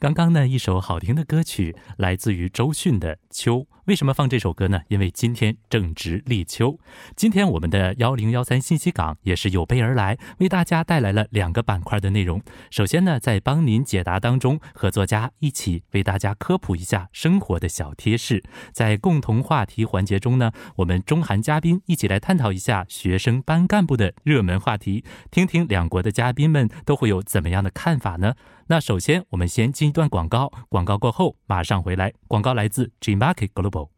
刚刚呢，一首好听的歌曲来自于周迅的《秋》。为什么放这首歌呢？因为今天正值立秋。今天我们的幺零幺三信息港也是有备而来，为大家带来了两个板块的内容。首先呢，在帮您解答当中，和作家一起为大家科普一下生活的小贴士。在共同话题环节中呢，我们中韩嘉宾一起来探讨一下学生班干部的热门话题，听听两国的嘉宾们都会有怎么样的看法呢？那首先，我们先进一段广告，广告过后马上回来。广告来自 G Market Global，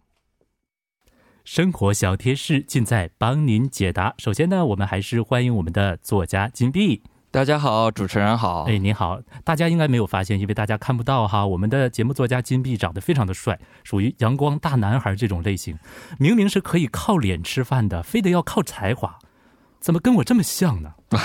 生活小贴士尽在帮您解答。首先呢，我们还是欢迎我们的作家金币。大家好，主持人好。哎，你好，大家应该没有发现，因为大家看不到哈。我们的节目作家金币长得非常的帅，属于阳光大男孩这种类型。明明是可以靠脸吃饭的，非得要靠才华，怎么跟我这么像呢？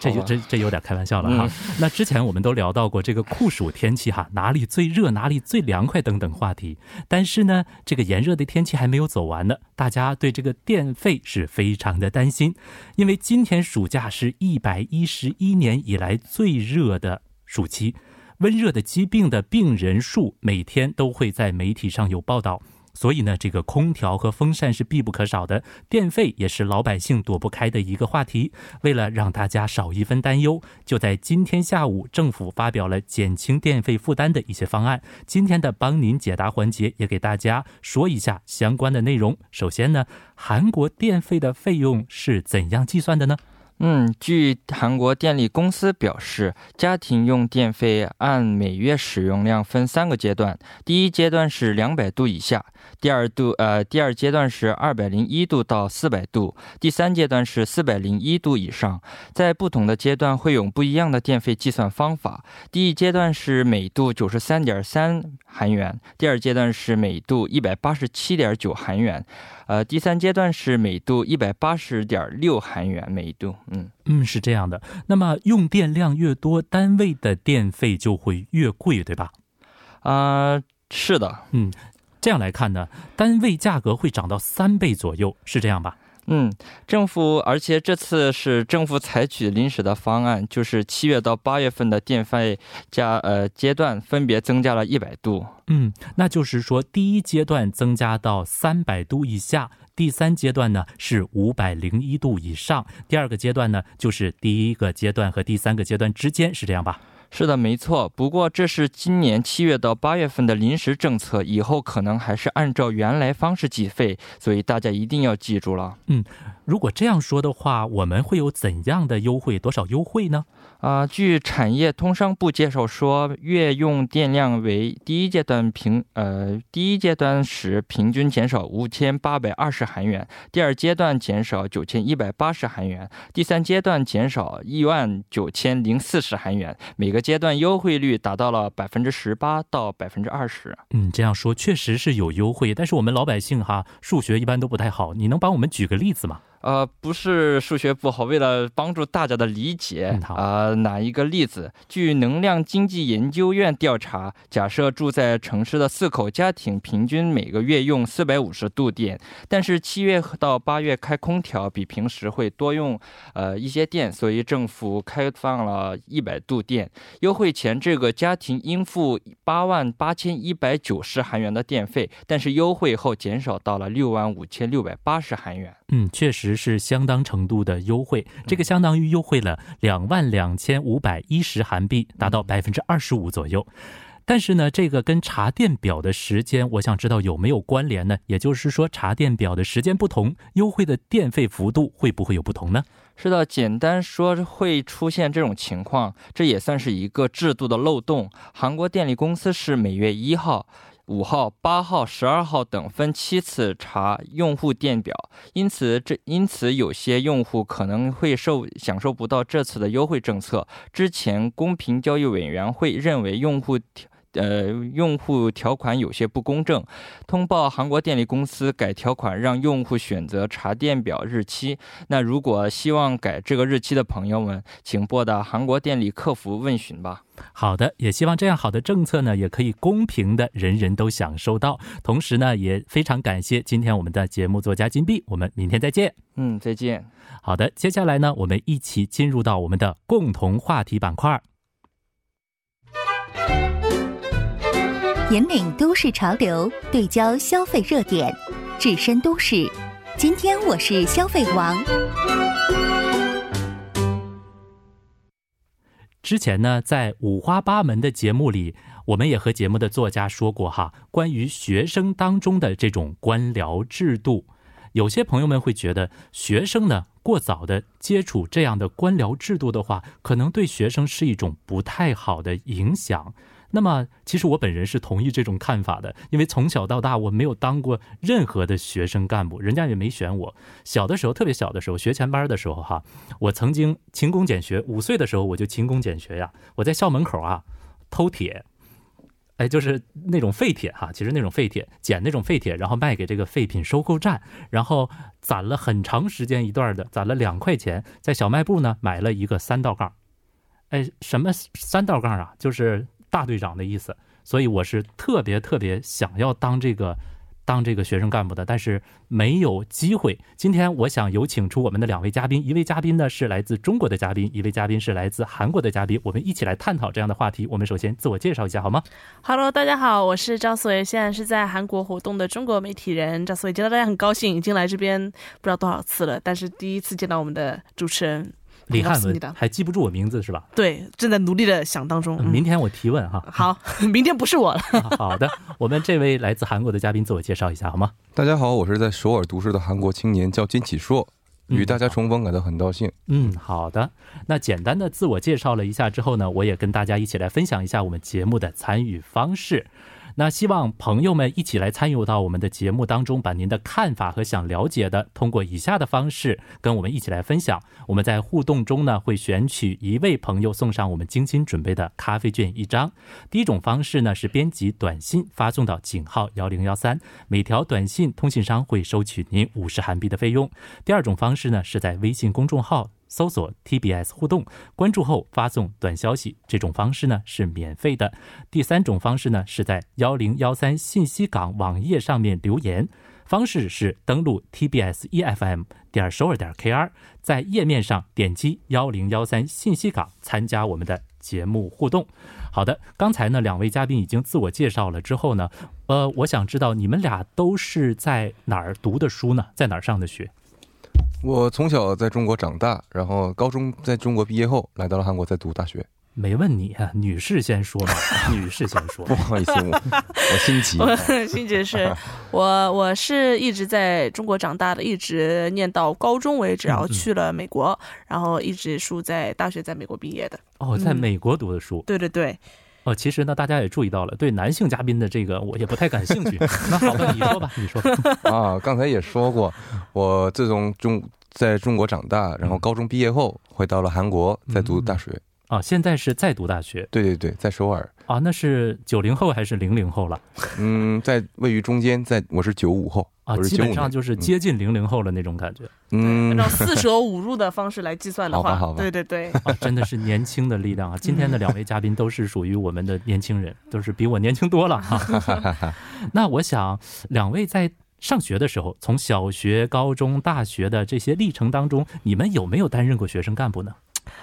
这就这这有点开玩笑了哈。那之前我们都聊到过这个酷暑天气哈，哪里最热，哪里最凉快等等话题。但是呢，这个炎热的天气还没有走完呢，大家对这个电费是非常的担心，因为今天暑假是一百一十一年以来最热的暑期，温热的疾病的病人数每天都会在媒体上有报道。所以呢，这个空调和风扇是必不可少的，电费也是老百姓躲不开的一个话题。为了让大家少一分担忧，就在今天下午，政府发表了减轻电费负担的一些方案。今天的帮您解答环节也给大家说一下相关的内容。首先呢，韩国电费的费用是怎样计算的呢？嗯，据韩国电力公司表示，家庭用电费按每月使用量分三个阶段，第一阶段是两百度以下，第二度呃第二阶段是二百零一度到四百度，第三阶段是四百零一度以上。在不同的阶段会有不一样的电费计算方法。第一阶段是每度九十三点三韩元，第二阶段是每度一百八十七点九韩元。呃，第三阶段是每度一百八十点六韩元每度。嗯嗯，是这样的。那么用电量越多，单位的电费就会越贵，对吧？啊，是的。嗯，这样来看呢，单位价格会涨到三倍左右，是这样吧？嗯，政府，而且这次是政府采取临时的方案，就是七月到八月份的电费加呃阶段分别增加了一百度。嗯，那就是说第一阶段增加到三百度以下，第三阶段呢是五百零一度以上，第二个阶段呢就是第一个阶段和第三个阶段之间，是这样吧？是的，没错。不过这是今年七月到八月份的临时政策，以后可能还是按照原来方式计费，所以大家一定要记住了。嗯，如果这样说的话，我们会有怎样的优惠？多少优惠呢？啊，据产业通商部介绍说，月用电量为第一阶段平呃第一阶段时平均减少五千八百二十韩元，第二阶段减少九千一百八十韩元，第三阶段减少一万九千零四十韩元，每个阶段优惠率达到了百分之十八到百分之二十。嗯，这样说确实是有优惠，但是我们老百姓哈数学一般都不太好，你能帮我们举个例子吗？呃，不是数学不好，为了帮助大家的理解，啊，拿一个例子，据能量经济研究院调查，假设住在城市的四口家庭平均每个月用四百五十度电，但是七月到八月开空调比平时会多用呃一些电，所以政府开放了一百度电优惠前，这个家庭应付八万八千一百九十韩元的电费，但是优惠后减少到了六万五千六百八十韩元。嗯，确实是相当程度的优惠，这个相当于优惠了两万两千五百一十韩币，达到百分之二十五左右。但是呢，这个跟查电表的时间，我想知道有没有关联呢？也就是说，查电表的时间不同，优惠的电费幅度会不会有不同呢？是的，简单说会出现这种情况，这也算是一个制度的漏洞。韩国电力公司是每月一号。五号、八号、十二号等分七次查用户电表，因此这因此有些用户可能会受享受不到这次的优惠政策。之前公平交易委员会认为用户。呃，用户条款有些不公正，通报韩国电力公司改条款，让用户选择查电表日期。那如果希望改这个日期的朋友们，请拨打韩国电力客服问询吧。好的，也希望这样好的政策呢，也可以公平的人人都享受到。同时呢，也非常感谢今天我们的节目作家金币，我们明天再见。嗯，再见。好的，接下来呢，我们一起进入到我们的共同话题板块。引领都市潮流，对焦消费热点，置身都市。今天我是消费王。之前呢，在五花八门的节目里，我们也和节目的作家说过哈，关于学生当中的这种官僚制度，有些朋友们会觉得，学生呢过早的接触这样的官僚制度的话，可能对学生是一种不太好的影响。那么，其实我本人是同意这种看法的，因为从小到大我没有当过任何的学生干部，人家也没选我。小的时候，特别小的时候，学前班的时候，哈，我曾经勤工俭学。五岁的时候，我就勤工俭学呀，我在校门口啊偷铁，哎，就是那种废铁哈，其实那种废铁，捡那种废铁，然后卖给这个废品收购站，然后攒了很长时间一段的，攒了两块钱，在小卖部呢买了一个三道杠。哎，什么三道杠啊？就是。大队长的意思，所以我是特别特别想要当这个当这个学生干部的，但是没有机会。今天我想有请出我们的两位嘉宾，一位嘉宾呢是来自中国的嘉宾，一位嘉宾是来自韩国的嘉宾，我们一起来探讨这样的话题。我们首先自我介绍一下好吗？Hello，大家好，我是赵思维，现在是在韩国活动的中国媒体人赵思维，见到大家很高兴，已经来这边不知道多少次了，但是第一次见到我们的主持人。李汉文还记不住我名字是吧？对，正在努力的想当中。明天我提问哈。好，明天不是我了。好的，我们这位来自韩国的嘉宾自我介绍一下好吗？大家好，我是在首尔读书的韩国青年，叫金启硕，与大家重逢感到很高兴。嗯，好的。那简单的自我介绍了一下之后呢，我也跟大家一起来分享一下我们节目的参与方式。那希望朋友们一起来参与到我们的节目当中，把您的看法和想了解的，通过以下的方式跟我们一起来分享。我们在互动中呢，会选取一位朋友送上我们精心准备的咖啡券一张。第一种方式呢是编辑短信发送到井号幺零幺三，每条短信通信商会收取您五十韩币的费用。第二种方式呢是在微信公众号。搜索 TBS 互动，关注后发送短消息，这种方式呢是免费的。第三种方式呢是在幺零幺三信息港网页上面留言，方式是登录 TBS EFM 点首尔点 KR，在页面上点击幺零幺三信息港参加我们的节目互动。好的，刚才呢两位嘉宾已经自我介绍了之后呢，呃，我想知道你们俩都是在哪儿读的书呢？在哪儿上的学？我从小在中国长大，然后高中在中国毕业后来到了韩国，在读大学。没问你啊，女士先说嘛。女士先说，不好意思，我我心急。心急是我，我是一直在中国长大的，一直念到高中为止，然后去了美国，然后一直书在大学在美国毕业的。哦，在美国读的书。对对对。哦，其实呢，大家也注意到了，对男性嘉宾的这个我也不太感兴趣。那好吧，你说吧，你说。啊，刚才也说过，我自从中在中国长大，然后高中毕业后回到了韩国，在读大学。啊，现在是在读大学。对对对，在首尔。啊，那是九零后还是零零后了？嗯，在位于中间，在我是九五后啊，基本上就是接近零零后了那种感觉。嗯，按照四舍五入的方式来计算的话，好吧，好吧，对对对，啊，真的是年轻的力量啊！今天的两位嘉宾都是属于我们的年轻人，都是比我年轻多了哈。那我想，两位在上学的时候，从小学、高中、大学的这些历程当中，你们有没有担任过学生干部呢？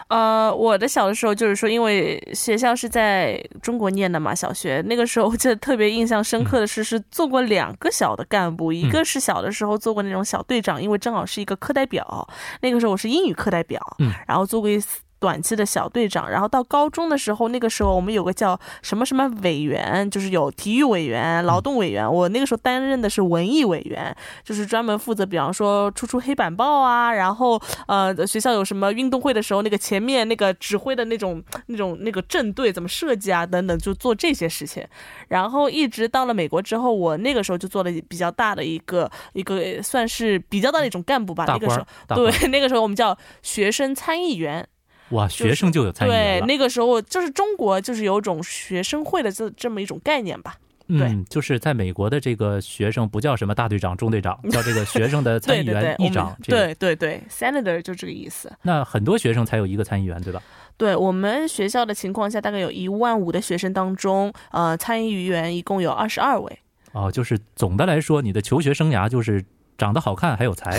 呃，我的小的时候就是说，因为学校是在中国念的嘛，小学那个时候我记得特别印象深刻的是，是做过两个小的干部，一个是小的时候做过那种小队长，因为正好是一个课代表，那个时候我是英语课代表，嗯，然后做过一次。短期的小队长，然后到高中的时候，那个时候我们有个叫什么什么委员，就是有体育委员、劳动委员。我那个时候担任的是文艺委员，就是专门负责，比方说出出黑板报啊，然后呃学校有什么运动会的时候，那个前面那个指挥的那种那种那个阵队怎么设计啊等等，就做这些事情。然后一直到了美国之后，我那个时候就做了比较大的一个一个算是比较大的一种干部吧。那个时候对，那个时候我们叫学生参议员。哇，学生就有参与对，那个时候就是中国就是有种学生会的这这么一种概念吧。嗯，就是在美国的这个学生不叫什么大队长、中队长，叫这个学生的 参议员、议长。对对对，senator 就这个意思。那很多学生才有一个参议员，对吧？对我们学校的情况下，大概有一万五的学生当中，呃，参议员一共有二十二位。哦，就是总的来说，你的求学生涯就是。长得好看还有才，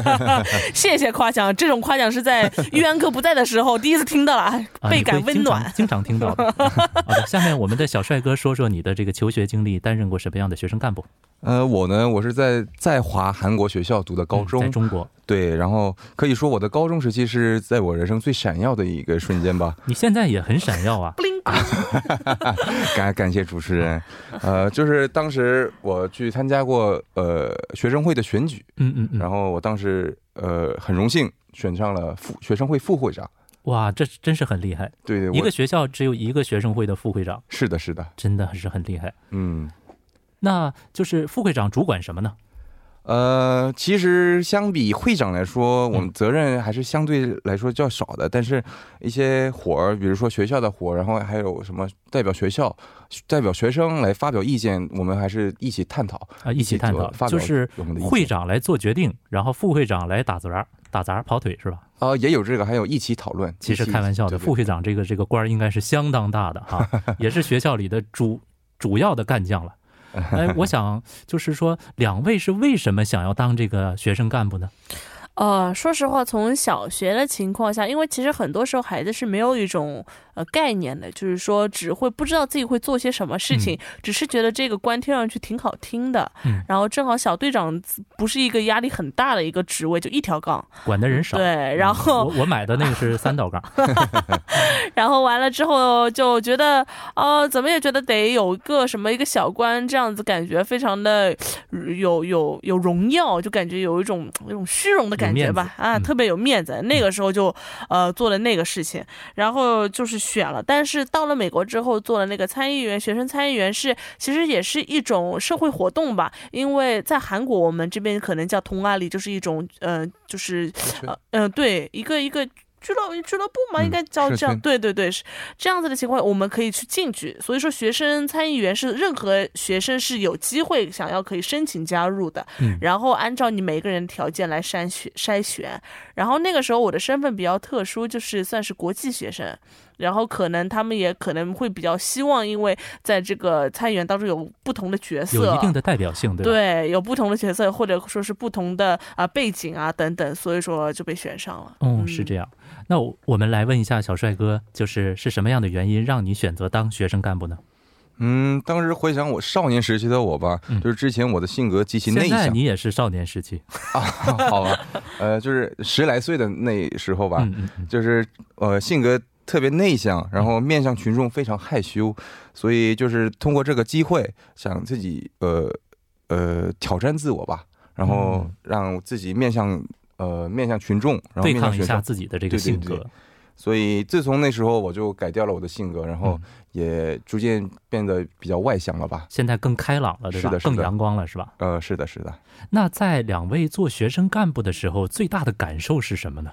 谢谢夸奖，这种夸奖是在玉安哥不在的时候第一次听到了，啊倍感温暖常。经常听到的。好的，下面我们的小帅哥说说你的这个求学经历，担任过什么样的学生干部？呃，我呢，我是在在华韩国学校读的高嗯中，在中国，对，然后可以说我的高中时期是在我人生最闪耀的一个瞬间吧。你现在也很闪耀啊。感感谢主持人，呃，就是当时我去参加过呃学生会的选举，嗯嗯嗯，然后我当时呃很荣幸选上了副学生会副会长。哇，这真是很厉害。对对，我一个学校只有一个学生会的副会长，是的，是的，真的是很厉害。嗯。那就是副会长主管什么呢？呃，其实相比会长来说，嗯我们责任还是相对来说较少的。但是，一些活儿，比如说学校的活儿，然后还有什么代表学校、代表学生来发表意见，我们还是一起探讨。啊，一起探讨发，表就是会长来做决定，然后副会长来打杂儿、打杂儿跑腿是吧？啊、也有这个，还有一起讨论。其实开玩笑的，副会长这个这个官儿应该是相当大的哈，也是学校里的主主要的干将了。哎，我想就是说，两位是为什么想要当这个学生干部呢？呃，说实话，从小学的情况下，因为其实很多时候孩子是没有一种呃概念的，就是说只会不知道自己会做些什么事情，只是觉得这个官听上去挺好听的。嗯然后正好小队长不是一个压力很大的一个职位，就一条杠。管的人少。对，然后我我买的那个是三道杠，然后完了之后就觉得，哦、怎么也觉得得有个什么一个小官这样子，感觉非常的呃有有有荣耀，就感觉有一种一种虚荣的感觉吧，啊，嗯特别有面子。那个时候就呃做了那个事情，然后就是选了。但是到了美国之后，做了那个参议员，学生参议员是其实也是一种社会活动吧，因为在韩国我们这边可能叫同阿里，就是一种呃就是圈呃呃对一个一个。俱乐俱乐部嘛，嗯应该叫这样，对对对，是这样子的情况，我们可以去进去。所以说，学生参议员是任何学生是有机会想要可以申请加入的，嗯。然后按照你每个人条件来筛选筛选。然后那个时候我的身份比较特殊，就是算是国际学生，然后可能他们也可能会比较希望，因为在这个参议员当中有不同的角色，有一定的代表性，对吧？对，有不同的角色，或者说是不同的啊、背景啊等等，所以说就被选上了。嗯，是这样。那我我们来问一下小帅哥，就是是什么样的原因让你选择当学生干部呢？嗯，当时回想我少年时期的我吧，嗯就是之前我的性格极其内向现在你也是少年时期，啊，好吧，呃，就是十来岁的那时候吧，嗯嗯嗯，就是呃性格特别内向，然后面向群众非常害羞，所以就是通过这个机会想自己呃呃挑战自我吧，然后嗯让自己面向呃面向群众，然后对抗一。下自己的这个对对性对格。所以自从那时候我就改掉了我的性格，然后嗯也逐渐变得比较外向了吧。现在更开朗了，对吧？是的是的更阳光了，是吧？呃，是的，是的。那在两位做学生干部的时候，最大的感受是什么呢？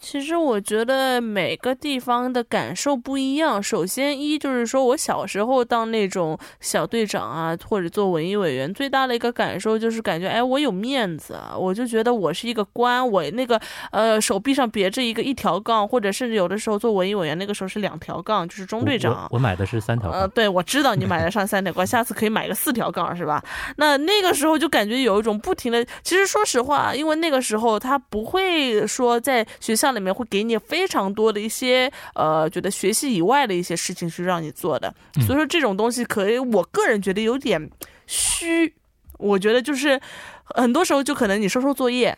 其实我觉得每个地方的感受不一样。首先，一就是说我小时候当那种小队长啊，或者做文艺委员，最大的一个感受就是感觉，哎，我有面子啊，我就觉得我是一个官，我那个呃手臂上别着一个一条杠，或者甚至有的时候做文艺委员，那个时候是两条杠，就是中队长我。我买的是三条呃，杠，对，我知道你买的 上三条杠，下次可以买个四条杠，是吧？那那个时候就感觉有一种不停的，其实说实话，因为那个时候他不会说在学校里面会给你非常多的一些呃，觉得学习以外的一些事情是让你做的，嗯所以说这种东西可以，我个人觉得有点虚。我觉得就是很多时候就可能你收收作业，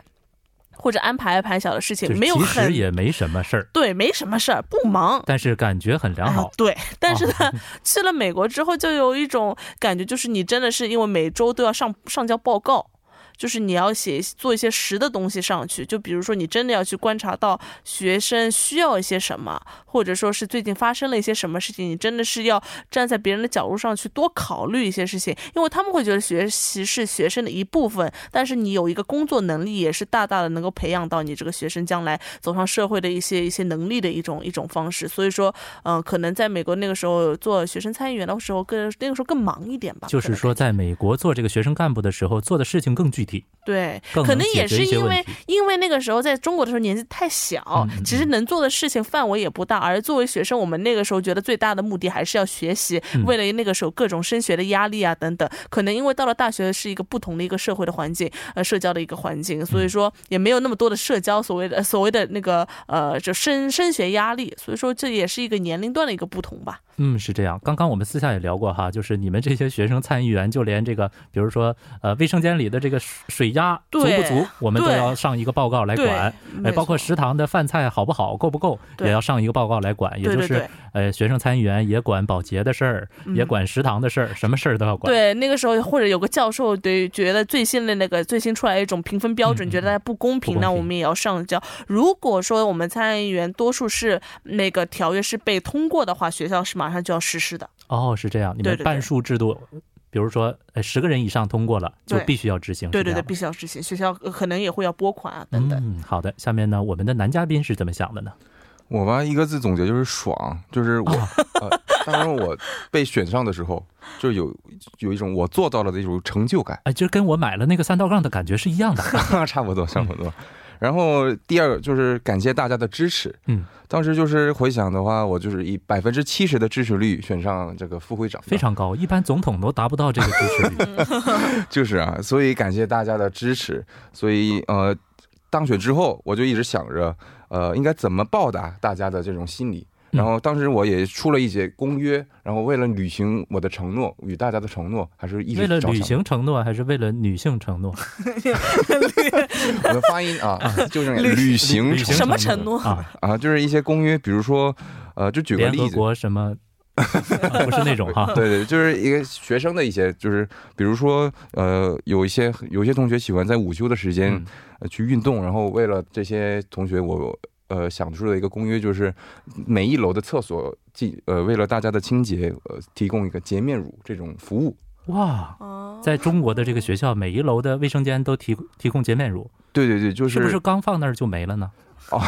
或者安排安排小的事情，没有其实很也没什么事儿，对，没什么事儿，不忙。但是感觉很良好啊。对，但是呢，哦去了美国之后，就有一种感觉，就是你真的是因为每周都要上上交报告。就是你要写做一些实的东西上去，就比如说你真的要去观察到学生需要一些什么，或者说是最近发生了一些什么事情，你真的是要站在别人的角度上去多考虑一些事情，因为他们会觉得学习是学生的一部分，但是你有一个工作能力，也是大大的能够培养到你这个学生将来走上社会的一些一些能力的一种一种方式。所以说，嗯、可能在美国那个时候做学生参议员的时候，更那个时候更忙一点吧。就是说，在美国做这个学生干部的时候，做的事情更具具体，对，可能也是因为。因为那个时候在中国的时候年纪太小其实能做的事情范围也不大。而作为学生，我们那个时候觉得最大的目的还是要学习嗯，为了那个时候各种升学的压力啊等等。可能因为到了大学是一个不同的一个社会的环境，呃，社交的一个环境，嗯所以说也没有那么多的社交所谓的所谓的那个呃，就升升学压力。所以说这也是一个年龄段的一个不同吧。嗯，是这样。刚刚我们私下也聊过哈，就是你们这些学生参议员，就连这个，比如说呃，卫生间里的这个水水压足不足，我们都要上一个报告来管。，没哎，包括食堂的饭菜好不好、够不够，也要上一个报告来管。也就是呃，学生参议员也管保洁的事儿，嗯也管食堂的事儿，什么事儿都要管。对，那个时候或者有个教授对觉得最新的那个最新出来一种评分标准，觉得它不公平，那我们也要上交。如果说我们参议员多数是那个条约是被通过的话，学校是马上就要实施的。哦，是这样。你们半数制度，比如说呃十个人以上通过了，就必须要执行。对对对，必须要执行。学校呃可能也会要拨款啊等等。嗯，好的。下面呢，我们的男嘉宾是怎么想的呢？我吧一个字总结就是爽，就是我、啊呃，当时我被选上的时候，就有有一种我做到了的一种成就感，哎，就跟我买了那个三道杠的感觉是一样的。差不多差不多。然后第二个就是感谢大家的支持，嗯，当时就是回想的话，我就是以百分之七十的支持率选上这个副会长，非常高，一般总统都达不到这个支持率。就是啊，所以感谢大家的支持。所以呃，当选之后，我就一直想着，呃，应该怎么报答大家的这种心理。嗯。然后当时我也出了一些公约，然后为了履行我的承诺，与大家的承诺，还是一直为了 履行承诺，还是为了女性承诺我的发音啊，就是履行履行什么承承诺？啊？啊，就是一些公约，比如说，呃，就举个联合例子，国什么？啊不是那种哈。对对，就是一个学生的一些，就是比如说，呃，有一些有一些同学喜欢在午休的时间、嗯。呃去运动，然后为了这些同学，我呃想出了一个公约，就是每一楼的厕所进呃为了大家的清洁，呃提供一个洁面乳这种服务。哇，哦，在中国的这个学校，每一楼的卫生间都提提供洁面乳，对对对，就是是不是刚放那儿就没了呢？哦，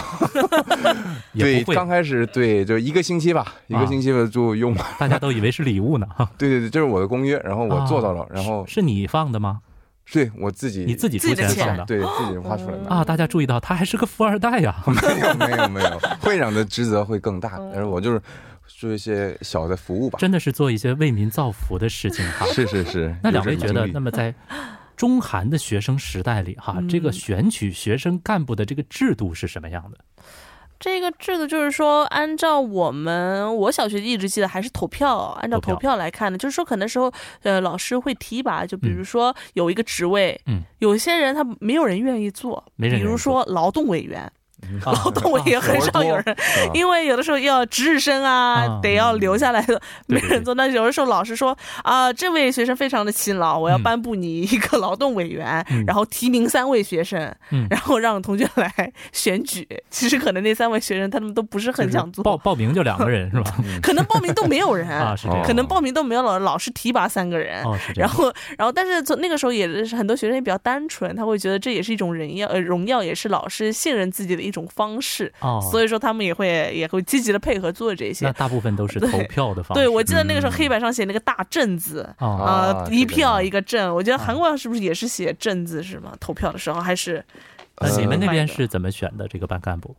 也对，不会，刚开始对，就一个星期吧，一个星期吧就用 完。大家都以为是礼物呢。哈对对对，这是我的公约，然后我做到了，啊然后是你放的吗？对我自己你自己出钱的对自己花出来的。啊？大家注意到，他还是个富二代 呀。没有没有没有，会长的职责会更大，嗯但是我就是做一些小的服务吧。真的是做一些为民造福的事情哈。是是是。那两位觉得，那么在中韩的学生时代里哈，嗯这个选取学生干部的这个制度是什么样的？这个制度就是说，按照我们我小学一直记得还是投票，按照投票。来看的，就是说可能时候呃老师会提拔，就比如说有一个职位，嗯，有些人他没有人愿意做，比如说劳动委员，啊劳动委员很少有人，啊因为有的时候要值日生啊，啊得要留下来的，没人做。那有的时候老师说啊、这位学生非常的勤劳，我要嗯颁布你一个劳动委员，嗯然后提名三位学生，嗯然后让同学来选举。其实可能那三位学生他们都不是很想做，报报名就两个人是吧？可能报名都没有人，啊，是这样。可能报名都没有老老师提拔三个人。然后，然后，但是从那个时候也是很多学生也比较单纯，他会觉得这也是一种荣耀，呃，荣耀也是老师信任自己的一种方式。哦，所以说他们也会也会积极的配合做这些那。大部分都是 投票的方式。对，我记得那个时候嗯黑板上写那个大正字哦，啊、啊一票一个正。我觉得韩国是不是也是写正字是吗？投票的时候还是那你们那边呃是怎么选的这个班干部？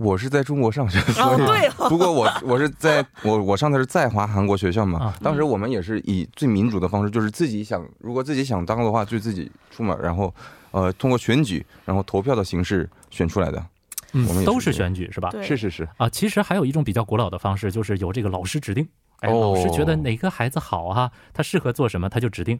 我是在中国上学，哦所以对哦，不过我我是在 我我上的是在华韩国学校嘛啊，当时我们也是以最民主的方式，就是自己想，如果自己想当的话，就自己出门，然后呃通过选举，然后投票的形式选出来的。嗯我们是都是选举是吧？是是是，啊，其实还有一种比较古老的方式，就是由这个老师指定。哎，哦老师觉得哪个孩子好哈、他适合做什么，他就指定。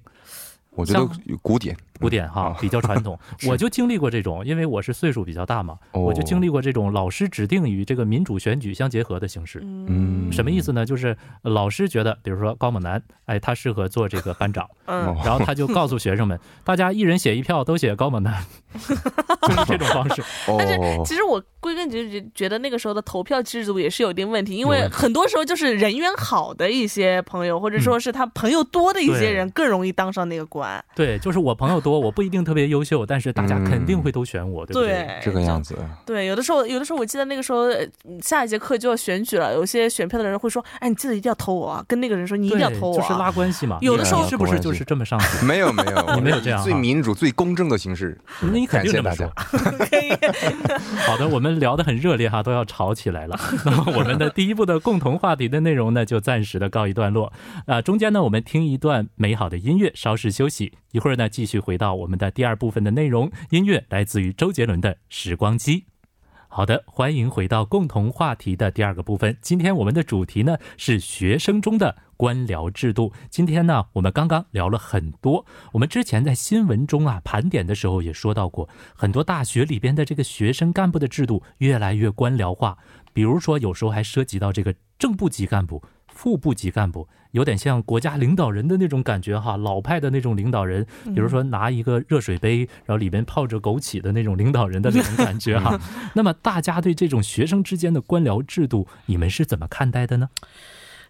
我觉得古典古典哈啊，比较传统。我就经历过这种，因为我是岁数比较大嘛，哦。我就经历过这种老师指定与这个民主选举相结合的形式。嗯。什么意思呢？就是呃老师觉得，比如说高猛男，哎，他适合做这个班长，嗯。哦。然后他就告诉学生们，大家一人写一票，都写高猛男，就是这种方式。但是，其实我归根结底觉得那个时候的投票制度也是有一定问题，因为很多时候就是人缘好的一些朋友，或者说是他朋友多的一些人更容易当上那个对观。对，就是我朋友多，我不一定特别优秀，但是大家肯定会都选我，对不对？这个样子，对，有的时候，有的时候我记得那个时候呃下一节课就要选举了，有些选票的人会说：“哎，你记得一定要投我啊！”跟那个人说：“你一定要投我、啊。就是拉关系嘛。有的时候是不是就是这么上去？没有没有，你没有这样哈最民主、最公正的形式。那你肯定这大。可以，好的，我们聊得很热烈哈，都要吵起来了。那么我们的第一部的共同话题的内容呢，就暂时的告一段落。啊、中间呢，我们听一段美好的音乐，稍事休息。一会儿呢，继续回到我们的第二部分的内容。音乐来自于周杰伦的《时光机》。好的，欢迎回到共同话题的第二个部分。今天我们的主题呢是学生中的官僚制度。今天呢，我们刚刚聊了很多。我们之前在新闻中啊盘点的时候也说到过，很多大学里边的这个学生干部的制度越来越官僚化。比如说，有时候还涉及到这个正部级干部、副部级干部，有点像国家领导人的那种感觉哈，老派的那种领导人。比如说拿一个热水杯，然后里边泡着枸杞的那种领导人的那种感觉哈。那么大家对这种学生之间的官僚制度，你们是怎么看待的呢？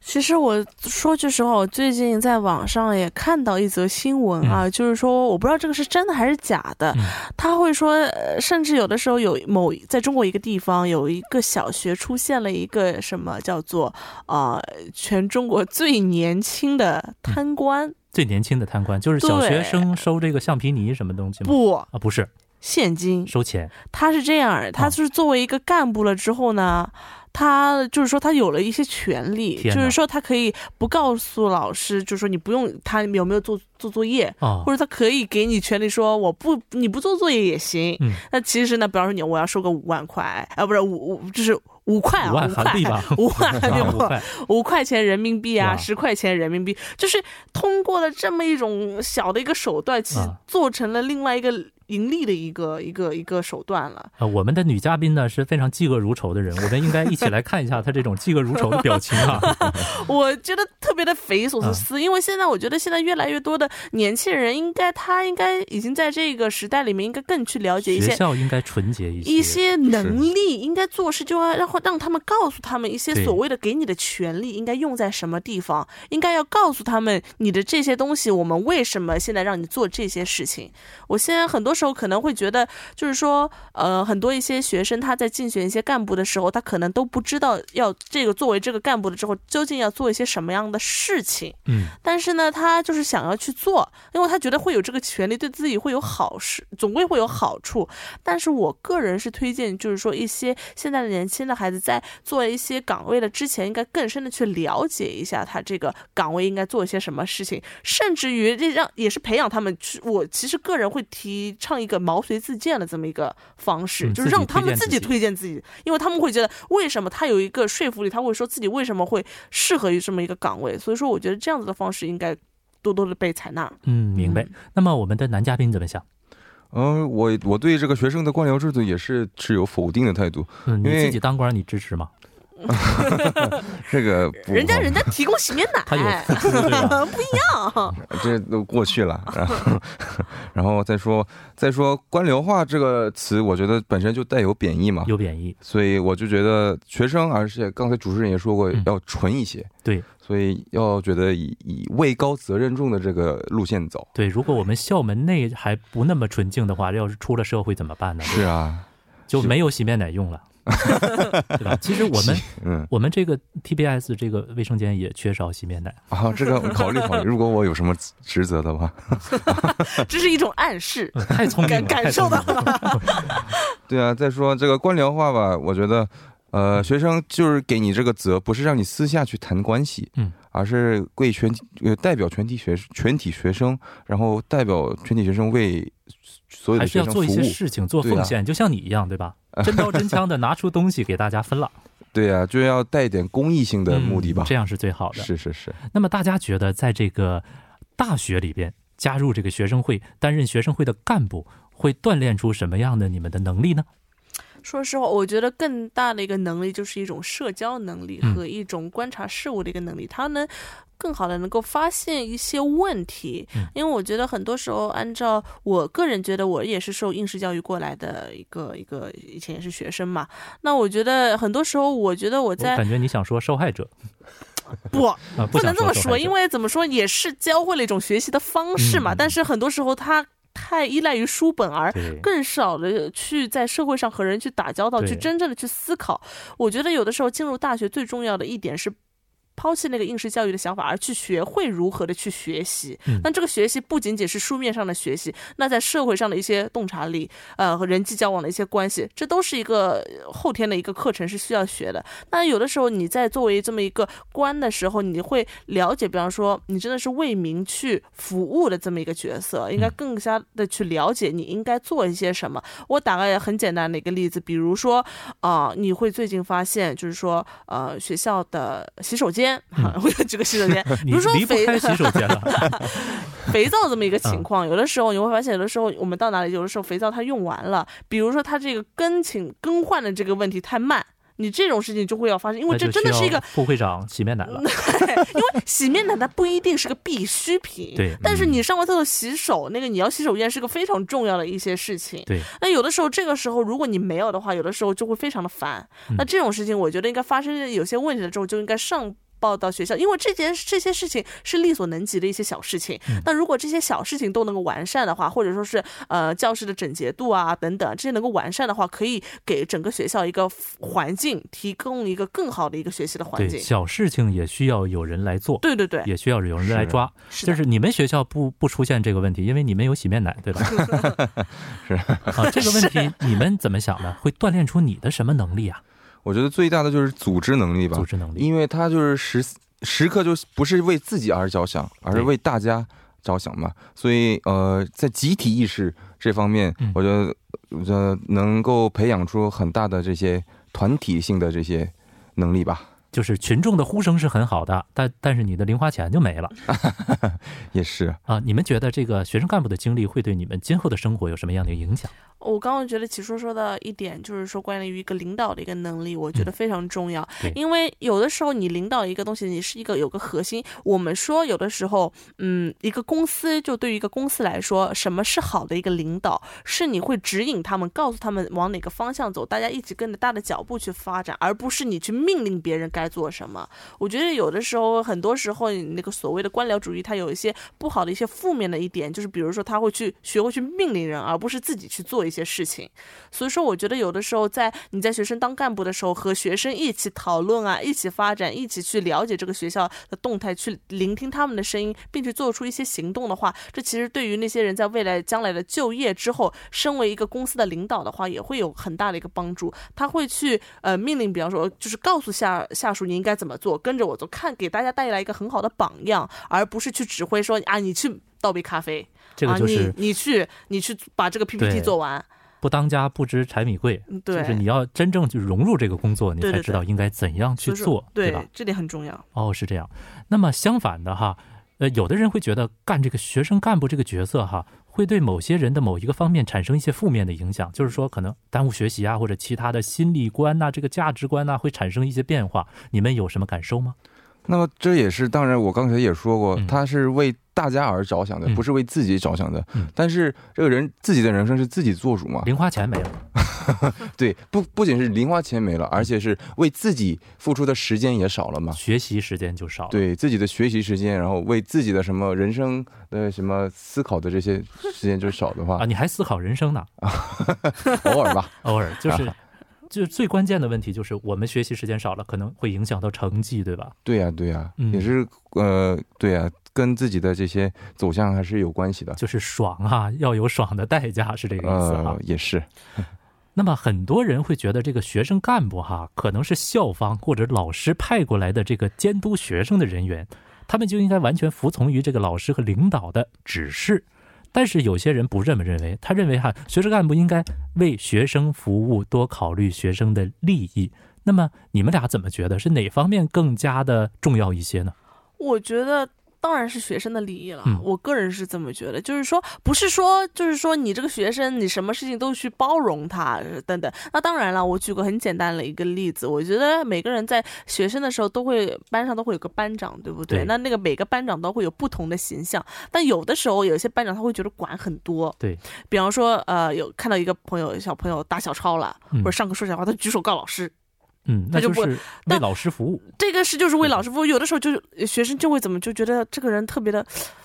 其实我说句实话，我最近在网上也看到一则新闻啊，就是说我不知道这个是真的还是假的。嗯。他会说，呃甚至有的时候有某在中国一个地方有一个小学出现了一个什么叫做啊、呃全中国最年轻的贪官，最年轻的贪官就是小学生收这个橡皮泥什么东西吗？不啊，不是。现金。收钱，他是这样，他是作为一个干部了之后呢，他就是说他有了一些权利，就是说他可以不告诉老师，就是说你不用他有没有做做作业，哦。或者他可以给你权利说我不你不做作业也行。嗯。那其实呢，比方说你我要收个五万块，啊不是五五就是五块啊五块 五块不啊五块，五块钱人民币啊，十块钱人民币，就是通过了这么一种小的一个手段，其做成了另外一个盈利的一个一个一个手段了。啊，我们的女嘉宾呢是非常嫉恶如仇的人，我们应该一起来看一下她这种嫉恶如仇的表情啊。我觉得特别的匪夷所啊思，因为现在我觉得现在越来越多的年轻人，应该他应该已经在这个时代里面，应该更去了解一些。学校应该纯洁一些，一些能力应该做事，就要让让他们告诉他们一些所谓的给你的权利应该用在什么地方，应该要告诉他们你的这些东西，我们为什么现在让你做这些事情。我现在很多时候可能会觉得，就是说，呃，很多一些学生他在竞选一些干部的时候，他可能都不知道要这个作为这个干部了之后，究竟要做一些什么样的事情。嗯，但是呢，他就是想要去做，因为他觉得会有这个权利，对自己会有好事，总归会有好处。但是我个人是推荐，就是说一些现在的年轻的孩子在做一些岗位的之前，应该更深的去了解一下他这个岗位应该做一些什么事情，甚至于这让也是培养他们去。我其实个人会提倡一个毛遂自荐的这么一个方式，嗯就是让他们自己推荐自己，因为他们会觉得为什么他有一个说服力，他会说自己为什么会适合于这么一个岗位。所以说，我觉得这样子的方式应该多多的被采纳。嗯，明白。那么我们的男嘉宾怎么想？嗯、我我对这个学生的官僚制度也是持有否定的态度。嗯，你因为自己当官，你支持吗？这个不人家人家提供洗面奶，他有？不一样。这都过去了，然后，然后再说再说官僚化这个词，我觉得本身就带有贬义嘛，有贬义，所以我就觉得学生，而且刚才主持人也说过嗯要纯一些，对所以要觉得以以位高责任重的这个路线走。对。如果我们校门内还不那么纯净的话，要是出了社会怎么办呢？是啊，就没有洗面奶用了，对吧？其实我们嗯我们这个 TBS 这个卫生间也缺少洗面奶。啊，这个考虑考虑，如果我有什么职责的话，这是一种暗示，嗯太聪明了，感感受到了。对啊，再说这个官僚化吧，我觉得，呃，学生就是给你这个责，不是让你私下去谈关系，嗯，而是为全体呃代表全体学全体学生，然后代表全体学生为所有还的是要做一。些事情，做奉献，就像你一样，对吧？真刀真枪的拿出东西给大家分了，对啊，就要带一点公益性的目的吧嗯。这样是最好的。是是是，那么大家觉得，在这个大学里边加入这个学生会，担任学生会的干部，会锻炼出什么样的你们的能力呢？说实话，我觉得更大的一个能力就是一种社交能力嗯和一种观察事物的一个能力，他能更好的能够发现一些问题。嗯因为我觉得很多时候，按照我个人觉得，我也是受应试教育过来的一个一个，以前也是学生嘛。那我觉得很多时候，我觉得我我在感觉你想说受害者，不，啊，不能这么说，因为怎么说也是教会了一种学习的方式嘛。嗯但是很多时候他太依赖于书本，而更少的去在社会上和人去打交道，去真正的去思考。我觉得有的时候进入大学最重要的一点是。抛弃那个应试教育的想法，而去学会如何的去学习。嗯那这个学习不仅仅是书面上的学习，那在社会上的一些洞察力，呃，和人际交往的一些关系，这都是一个呃后天的一个课程是需要学的。那有的时候你在作为这么一个官的时候，你会了解，比方说你真的是为民去服务的这么一个角色，应该更加的去了解你应该做一些什么。我打个很简单的一个例子，比如说啊、你会最近发现，就是说呃，学校的洗手间，哈、我就举个洗手间，比如说肥洗手间了，肥皂这么一个情况，有的时候你会发现，有的时候我们到哪里，有的时候肥皂它用完了，比如说它这个更请更换的这个问题太慢。你这种事情就会要发生，因为这真的是一个，副会长洗面奶了。因为洗面奶它不一定是个必需品，对但是你上完厕所洗手，那个你要洗手间是个非常重要的一些事情。对，那有的时候这个时候如果你没有的话，有的时候就会非常的烦。嗯那这种事情，我觉得应该发生有些问题了之后，就应该上。报到学校，因为这件这些事情是力所能及的一些小事情。嗯那如果这些小事情都能够完善的话，或者说是呃教室的整洁度啊等等这些能够完善的话，可以给整个学校一个环境提供一个更好的一个学习的环，境。小事情也需要有人来做，对对对，也需要有人来抓。是就是你们学校不不出现这个问题，因为你们有洗面奶，对吧？是啊，这个问题你们怎么想的？会锻炼出你的什么能力啊？我觉得最大的就是组织能力吧组，织能力。因为他就是时时刻就不是为自己而着想，而是为大家着想嘛。所以呃，在集体意识这方面，嗯我觉得我觉得能够培养出很大的这些团体性的这些能力吧。就是群众的呼声是很好的，但但是你的零花钱就没了 也是，啊！你们觉得这个学生干部的经历会对你们今后的生活有什么样的影响？我刚刚觉得齐叔说的一点，就是说关于一个领导的一个能力，我觉得非常重要。对因为有的时候你领导一个东西，你是一个有个核心。我们说有的时候，嗯，一个公司就对于一个公司来说，什么是好的一个领导，是你会指引他们，告诉他们往哪个方向走，大家一起跟着大的脚步去发展，而不是你去命令别人该做什么。我觉得有的时候，很多时候你那个所谓的官僚主义，它有一些不好的一些负面的一点，就是比如说他会去学会去命令人，而不是自己去做一一些事情。所以说，我觉得有的时候在你在学生当干部的时候，和学生一起讨论啊，一起发展，一起去了解这个学校的动态，去聆听他们的声音，并且做出一些行动的话，这其实对于那些人在未来将来的就业之后，身为一个公司的领导的话，也会有很大的一个帮助。他会去呃命令，比方说就是告诉下下属你应该怎么做，跟着我做，看给大家带来一个很好的榜样，而不是去指挥说啊你去倒杯咖啡，这个就是啊、你你去你去把这个 PPT 做完。不当家不知柴米贵，就是你要真正去融入这个工作，你才知道应该怎样去做，对吧？这点很重要。哦，是这样。那么相反的哈，呃，有的人会觉得干这个学生干部这个角色哈，会对某些人的某一个方面产生一些负面的影响，就是说可能耽误学习啊，或者其他的心理观呐、这个价值观呐、会产生一些变化。你们有什么感受吗？那么这也是，当然我刚才也说过嗯，他是为大家而着想的，嗯不是为自己着想的嗯。但是这个人自己的人生是自己做主嘛？零花钱没了，对，不不仅是零花钱没了，而且是为自己付出的时间也少了嘛。学习时间就少了。，对自己的学习时间，然后为自己的什么人生的什么思考的这些时间就少的话啊，，你还思考人生呢？偶尔吧。偶尔就是。就是最关键的问题，就是我们学习时间少了，可能会影响到成绩，对吧？对呀、对呀、嗯也是呃，对呀、跟自己的这些走向还是有关系的。就是爽啊，要有爽的代价，是这个意思啊。呃，也是，那么很多人会觉得这个学生干部哈，可能是校方或者老师派过来的这个监督学生的人员，他们就应该完全服从于这个老师和领导的指示。但是有些人不这么认为，他认为哈，学生干部应该为学生服务，多考虑学生的利益。那么你们俩怎么觉得是哪方面更加的重要一些呢？我觉得当然是学生的利益了。嗯我个人是这么觉得，就是说，不是说，就是说你这个学生，你什么事情都去包容他呃等等。那当然了，我举个很简单的一个例子，我觉得每个人在学生的时候都会班上都会有个班长，对不对？对那那个每个班长都会有不同的形象，但有的时候有些班长他会觉得管很多。对，比方说，呃，有看到一个朋友小朋友打小抄了，嗯或者上课说小话，他举手告老师。嗯，那他就是为但老师服务。这个是就是为老师服务，有的时候就学生就会怎么就觉得这个人特别的，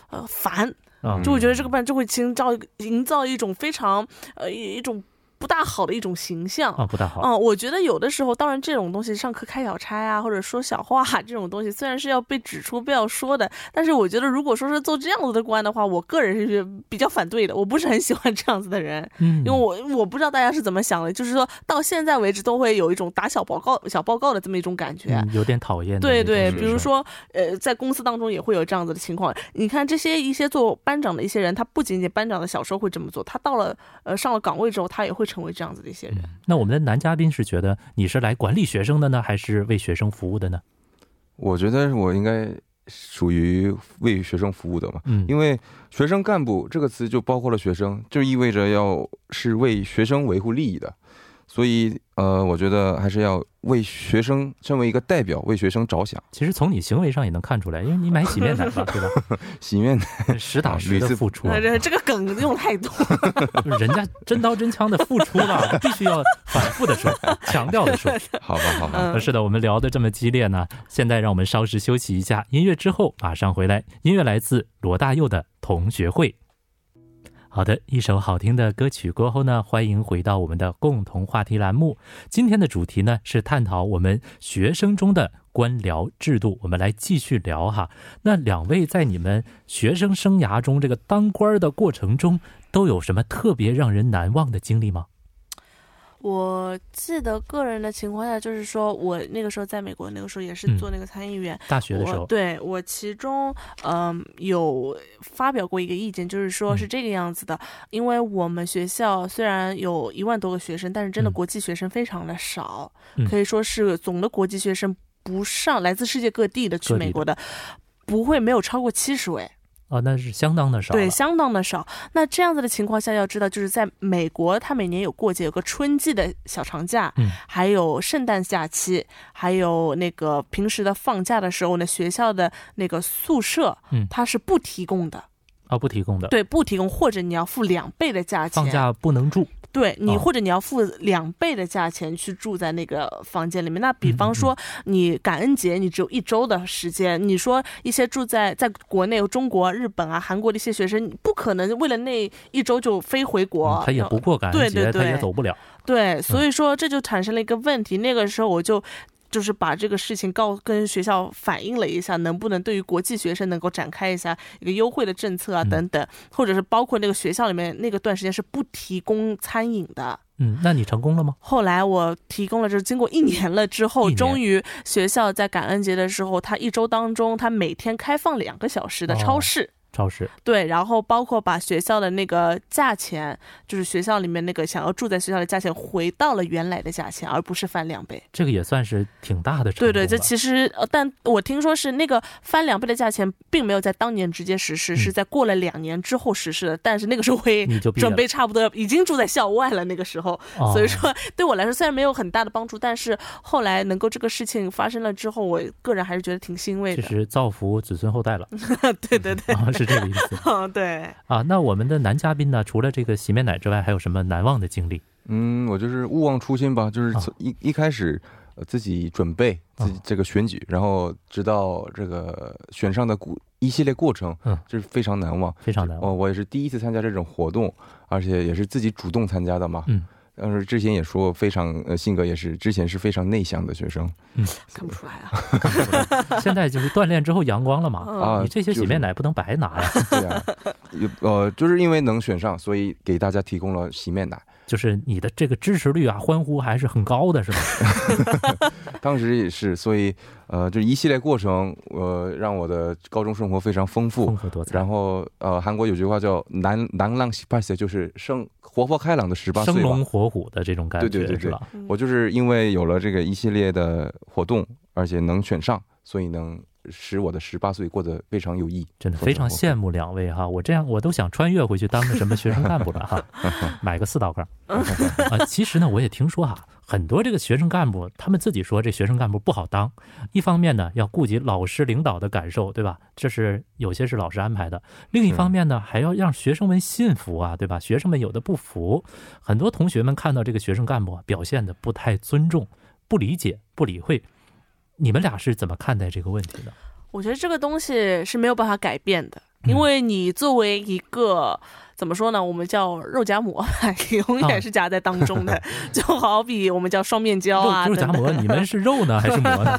呃烦，啊，就会觉得这个班就会营造营造一种非常呃一一种不大好的一种形象。啊，不大好。嗯，我觉得有的时候，当然这种东西，上课开小差啊，或者说小话、这种东西，虽然是要被指出、被要说的，但是我觉得，如果说是做这样子的官的话，我个人是比较反对的，我不是很喜欢这样子的人，嗯，因为我我不知道大家是怎么想的，就是说到现在为止都会有一种打小报告、小报告的这么一种感觉。嗯有点讨厌的对对，比如说，呃，在公司当中也会有这样子的情况。你看这些一些做班长的一些人，他不仅仅班长的小时候会这么做，他到了呃上了岗位之后，他也会成为这样子的一些人。那我们的男嘉宾是觉得你是来管理学生的呢，还是为学生服务的呢？我觉得我应该属于为学生服务的嘛，嗯，因为学生干部这个词就包括了学生，就意味着要是为学生维护利益的，所以呃，我觉得还是要为学生，身为一个代表，为学生着想。其实从你行为上也能看出来，因为你买洗面奶嘛，对吧？洗面奶实打实的付出，呃，这这个梗用太多。人家真刀真枪的付出了，必须要反复的说，强调的说。好吧，好吧，嗯是的，我们聊的这么激烈呢，现在让我们稍事休息一下，音乐之后马上回来。音乐来自罗大佑的《同学会》。好的，一首好听的歌曲过后呢，欢迎回到我们的共同话题栏目。今天的主题呢是探讨我们学生中的官僚制度，我们来继续聊哈。那两位在你们学生生涯中这个当官的过程中，都有什么特别让人难忘的经历吗？我记得个人的情况下，就是说我那个时候在美国，那个时候也是嗯做那个参议员。大学的时候，我对我其中嗯、有发表过一个意见，就是说嗯是这个样子的，因为我们学校虽然有一万多个学生，但是真的嗯国际学生非常的少，嗯可以说是总的国际学生不上来自世界各地的去美国的，不会没有超过七十位。啊，那是相当的少。对，相当的少。那这样子的情况下，要知道，就是在美国，它每年有过节，有个春季的小长假，嗯还有圣诞假期，还有那个平时的放假的时候呢，学校的那个宿舍，嗯它是不提供的，啊，不提供的。对，不提供，或者你要付两倍的价钱，放假不能住。对你，哦或者你要付两倍的价钱去住在那个房间里面。那比嗯方说，你感恩节你只有一周的时间，你说一些住在在国内、中国、日本啊、韩国的一些学生，你不可能为了那一周就飞回国，嗯他也不过感恩节，对对对他也走不了。对，所以说这就产生了一个问题。那个时候我就。就是把这个事情告跟学校反映了一下，能不能对于国际学生能够展开一下一个优惠的政策啊，嗯。等等，或者是包括那个学校里面那个段时间是不提供餐饮的，嗯，那你成功了吗？后来我提供了，就是经过一年了之后，终于学校在感恩节的时候，他一周当中，他每天开放两个小时的超市。超市对，然后包括把学校的那个价钱，就是学校里面那个想要住在学校的价钱，回到了原来的价钱，而不是翻两倍。这个也算是挺大的对对，这其实，呃，但我听说是那个翻两倍的价钱，并没有在当年直接实施，是在过了两年之后实施的。但是那个时候我也你就 毕业了准备差不多已经住在校外了，那个时候，哦所以说对我来说虽然没有很大的帮助，但是后来能够这个事情发生了之后，我个人还是觉得挺欣慰的。其实造福子孙后代了对对 对，啊，是这个意思嗯 对。啊。那我们的男嘉宾呢，除了这个洗面奶之外，还有什么难忘的经历？嗯，我就是勿忘初心吧，就是啊从一一开始。呃，自己准备自己啊这个选举，然后直到这个选上的过一系列过程，嗯，就是非常难忘。非常难忘。哦，我也是第一次参加这种活动，而且也是自己主动参加的嘛。嗯，但是之前也说非常呃性格也是之前是非常内向的学生嗯看不出来啊，现在就是锻炼之后阳光了嘛。嗯啊。你这些洗面奶不能白拿呀，就是对啊，呃，就是因为能选上，所以给大家提供了洗面奶。就是你的这个支持率啊，欢呼还是很高的，是吧？当时也是，所以呃，就一系列过程，呃，让我的高中生活非常丰富丰。富多彩，然后呃，韩国有句话叫“南南浪十八岁”，就是生活泼开朗的十八岁吧生龙。活虎的这种感觉，对对对对？我就是因为有了这个一系列的活动，而且能选上，所以能使我的十八岁过得非常有意义。真的非常羡慕两位哈，我这样我都想穿越回去当个什么学生干部了哈，买个四道杠啊。其实呢，我也听说哈，很多这个学生干部他们自己说这学生干部不好当，一方面呢要顾及老师领导的感受，对吧？这是有些是老师安排的，另一方面呢还要让学生们信服啊，对吧？学生们有的不服，很多同学们看到这个学生干部啊表现的不太尊重。不理解、不理会。你们俩是怎么看待这个问题的？我觉得这个东西是没有办法改变的，嗯因为你作为一个。怎么说呢？我们叫肉夹馍，永远是夹在当中的，就好比我们叫双面胶啊。肉肉夹馍，你们是肉呢还是馍呢？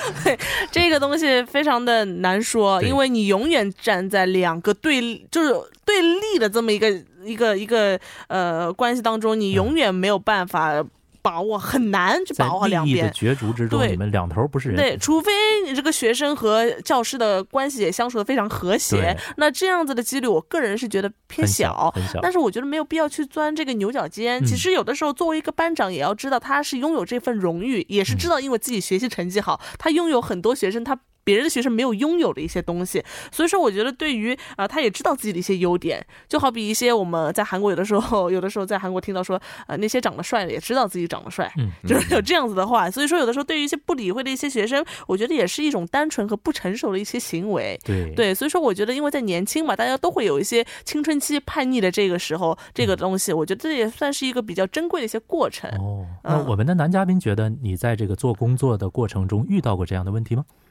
这个东西非常的难说，因为你永远站在两个对，就是对立的这么一个一个一个呃关系当中，你永远没有办法把握，很难去在把握两边。角逐之中，对你们两头不是人。对，除非你这个学生和教师的关系也相处的非常和谐，那这样子的几率，我个人是觉得偏很小。但是我觉得没有必要去钻这个牛角尖。嗯其实有的时候，作为一个班长，也要知道他是拥有这份荣誉，也是知道因为自己学习成绩好，他拥有很多学生他。别人的学生没有拥有的一些东西，所以说我觉得对于啊、呃他也知道自己的一些优点，就好比一些我们在韩国有的时候，有的时候在韩国听到说，呃，那些长得帅的也知道自己长得帅，嗯，就是有这样子的话，所以说有的时候对于一些不理会的一些学生，我觉得也是一种单纯和不成熟的一些行为。对。对，所以说我觉得，因为在年轻嘛，大家都会有一些青春期叛逆的这个时候，这个东西，我觉得这也算是一个比较珍贵的一些过程。哦，那嗯我们的男嘉宾觉得你在这个做工作的过程中遇到过这样的问题吗？嗯，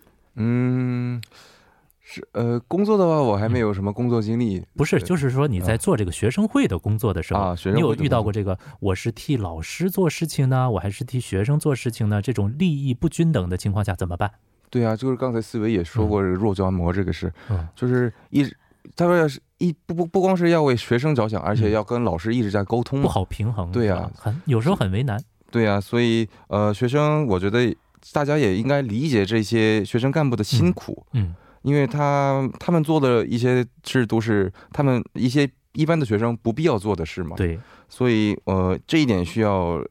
是呃，工作的话，我还没有什么工作经历。不是，就是说你在做这个学生会的工作的时候，啊学生你有遇到过这个我是替老师做事情呢，我还是替学生做事情呢？这种利益不均等的情况下怎么办？对啊，就是刚才思维也说过，肉夹馍这个事，嗯就是一直他说要是一不不不光是要为学生着想，而且嗯要跟老师一直在沟通。不好平衡，对呀是吧很有时候很为难。对啊，所以呃，学生我觉得大家也应该理解这些学生干部的辛苦，嗯因为他他们做的一些事都是他们一些一般的学生不必要做的事嘛。，对，所以呃，这一点需要，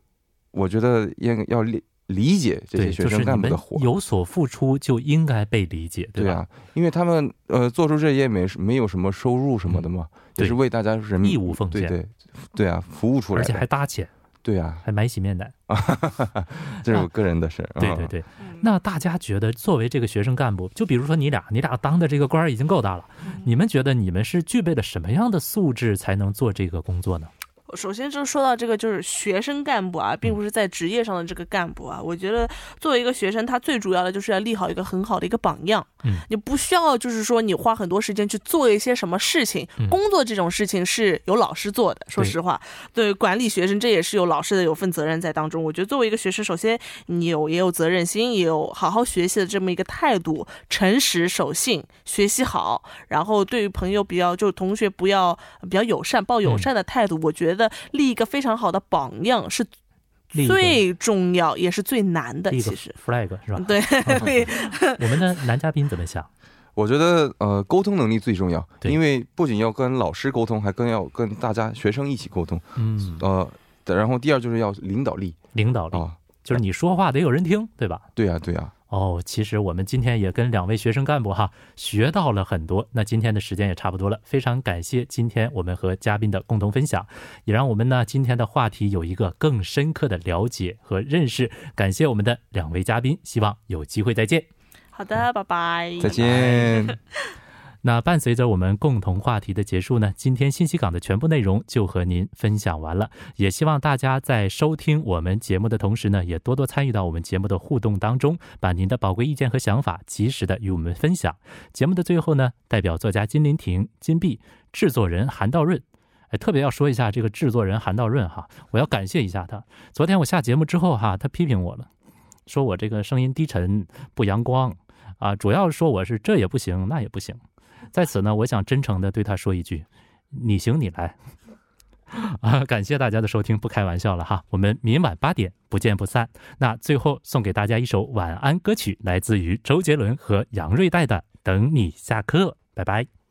我觉得应要理理解这些，学生干部的活。有所付出就应该被理解，吧？对啊，因为他们呃做出这些没没有什么收入什么的嘛，对也是为大家人民义务奉献对对对啊，服务出来而且还。搭钱，对啊，还买洗面奶。这是我个人的事。嗯对对对，那大家觉得作为这个学生干部，就比如说你俩，你俩当的这个官儿已经够大了，你们觉得你们是具备了什么样的素质才能做这个工作呢？首先就是说到这个，就是学生干部啊，并不是在职业上的这个干部啊。我觉得作为一个学生，他最主要的就是要立好一个很好的一个榜样。嗯，你不需要就是说你花很多时间去做一些什么事情，嗯工作这种事情是由老师做的。说实话，对管理学生这也是有老师的有份责任在当中。我觉得作为一个学生，首先你有也有责任心，也有好好学习的这么一个态度，诚实守信，学习好，然后对于朋友比较就同学不要比较友善，抱友善的态度，我觉得立一个非常好的榜样是最重要也是最难的。其实，flag 是吧？对，对我们的男嘉宾怎么想？我觉得呃，沟通能力最重要，因为不仅要跟老师沟通，还更要跟大家学生一起沟通。嗯，呃，然后第二就是要领导力领导力啊，就是你说话得有人听，对吧？对呀、对呀、哦，其实我们今天也跟两位学生干部哈学到了很多。那今天的时间也差不多了，非常感谢今天我们和嘉宾的共同分享，也让我们呢今天的话题有一个更深刻的了解和认识。感谢我们的两位嘉宾，希望有机会再见。好的，拜拜，再见。那伴随着我们共同话题的结束呢，今天信息港的全部内容就和您分享完了。也希望大家在收听我们节目的同时呢，也多多参与到我们节目的互动当中，把您的宝贵意见和想法及时的与我们分享。节目的最后呢，代表作家金林婷、金碧，制作人韩道润。哎，特别要说一下这个制作人韩道润哈，我要感谢一下他。昨天我下节目之后哈，他批评我了，说我这个声音低沉不阳光啊，主要说我是这也不行那也不行。在此呢，我想真诚的对他说一句：“你行你来。”啊，感谢大家的收听，不开玩笑了哈，我们明晚八点不见不散。那最后送给大家一首晚安歌曲，来自于周杰伦和杨瑞代的《等你下课》，拜拜。